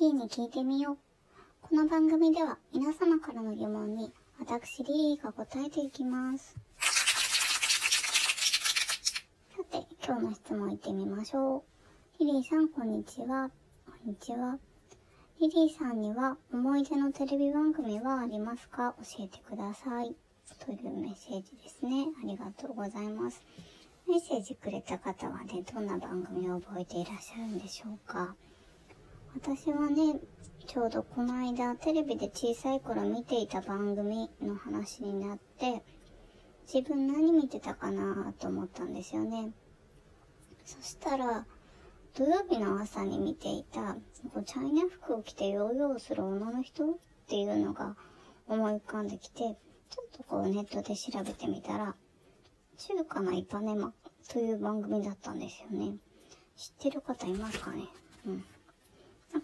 リーに聞いてみよう。この番組では皆様からの疑問に私リリーが答えていきます。さて、今日の質問いってみましょう。リリーさん、こんにちは。こんにちは。リリーさんには思い出のテレビ番組はありますか？教えてください。というメッセージですね。ありがとうございます。メッセージくれた方はね、どんな番組を覚えていらっしゃるんでしょうか？私はね、ちょうどこの間テレビで小さい頃見ていた番組の話になって、自分何見てたかなと思ったんですよね。そしたら、土曜日の朝に見ていた、こうチャイナ服を着てヨーヨーする女の人？っていうのが思い浮かんできて、ちょっとこうネットで調べてみたら、中華のイパネマという番組だったんですよね。知ってる方いますかね？うん。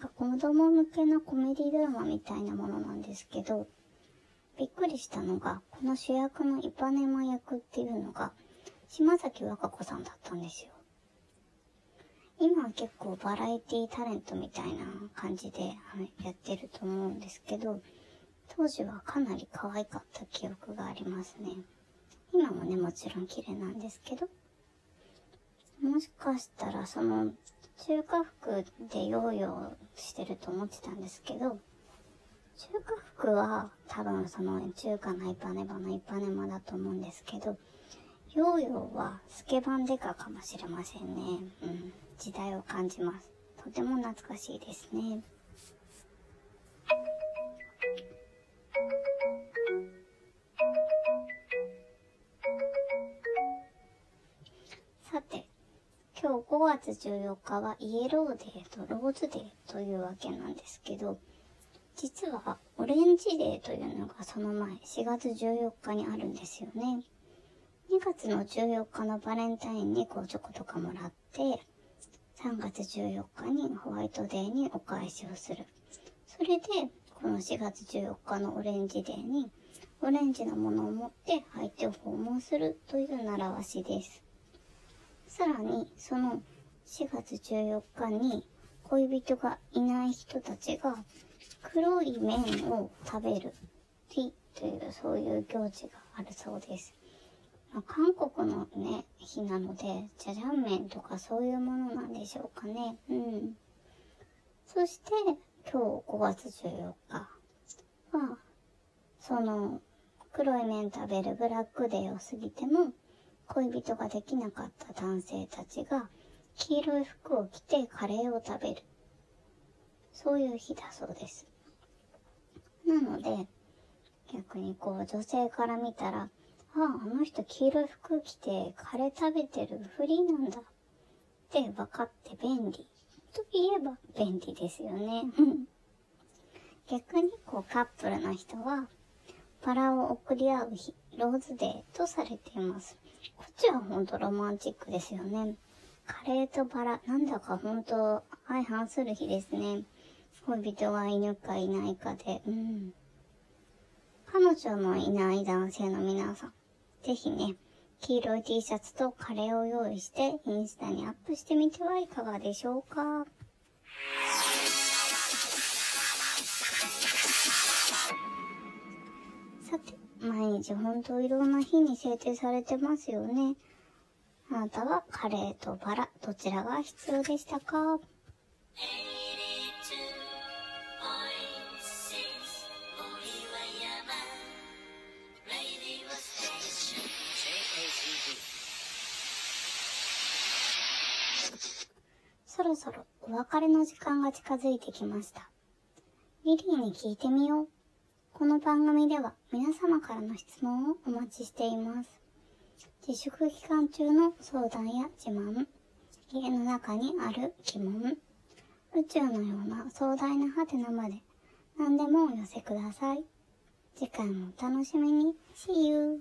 か子供向けのコメディドラマみたいなものなんですけど、びっくりしたのが、この主役のイパネマ役っていうのが、島崎和歌子さんだったんですよ。今は結構バラエティタレントみたいな感じでやってると思うんですけど、当時はかなり可愛かった記憶がありますね。今もね、もちろん綺麗なんですけど、もしかしたらその中華服でヨーヨーしてると思ってたんですけど、中華服は多分その中華のイパネバのイパネマだと思うんですけど、ヨーヨーはスケバンデカかもしれませんね。うん。時代を感じます。とても懐かしいですね。今日5月14日はイエローデーとローズデーというわけなんですけど、実はオレンジデーというのがその前、4月14日にあるんですよね。2月の14日のバレンタインにこうチョコとかもらって、3月14日にホワイトデーにお返しをする。それで、この4月14日のオレンジデーに、オレンジのものを持って相手を訪問するという習わしです。さらに、その4月14日に恋人がいない人たちが黒い麺を食べるティというそういう行事があるそうです。まあ、韓国のね、日なので、じゃじゃん麺とかそういうものなんでしょうかね。うん。そして、今日5月14日は、その、黒い麺食べるブラックデーを過ぎても、恋人ができなかった男性たちが、黄色い服を着てカレーを食べる。そういう日だそうです。なので、逆にこう女性から見たら、ああ、あの人黄色い服着てカレー食べてるフリーなんだって分かって便利。と言えば便利ですよね。逆にこうカップルの人は、バラを送り合う日、ローズデーとされています。こっちはほんとロマンチックですよね。カレーとバラ、なんだかほんと相反する日ですね。恋人がいるかいないかで、うん。彼女のいない男性の皆さん、ぜひね、黄色い T シャツとカレーを用意してインスタにアップしてみてはいかがでしょうか。さて、毎日本当いろんな日に制定されてますよね。あなたはカレーとバラ、どちらが必要でしたか？そろそろお別れの時間が近づいてきました。リリーに聞いてみよう。この番組では皆様からの質問をお待ちしています。自粛期間中の相談や自慢、家の中にある疑問、宇宙のような壮大なハテナまで何でもお寄せください。次回もお楽しみに。See you!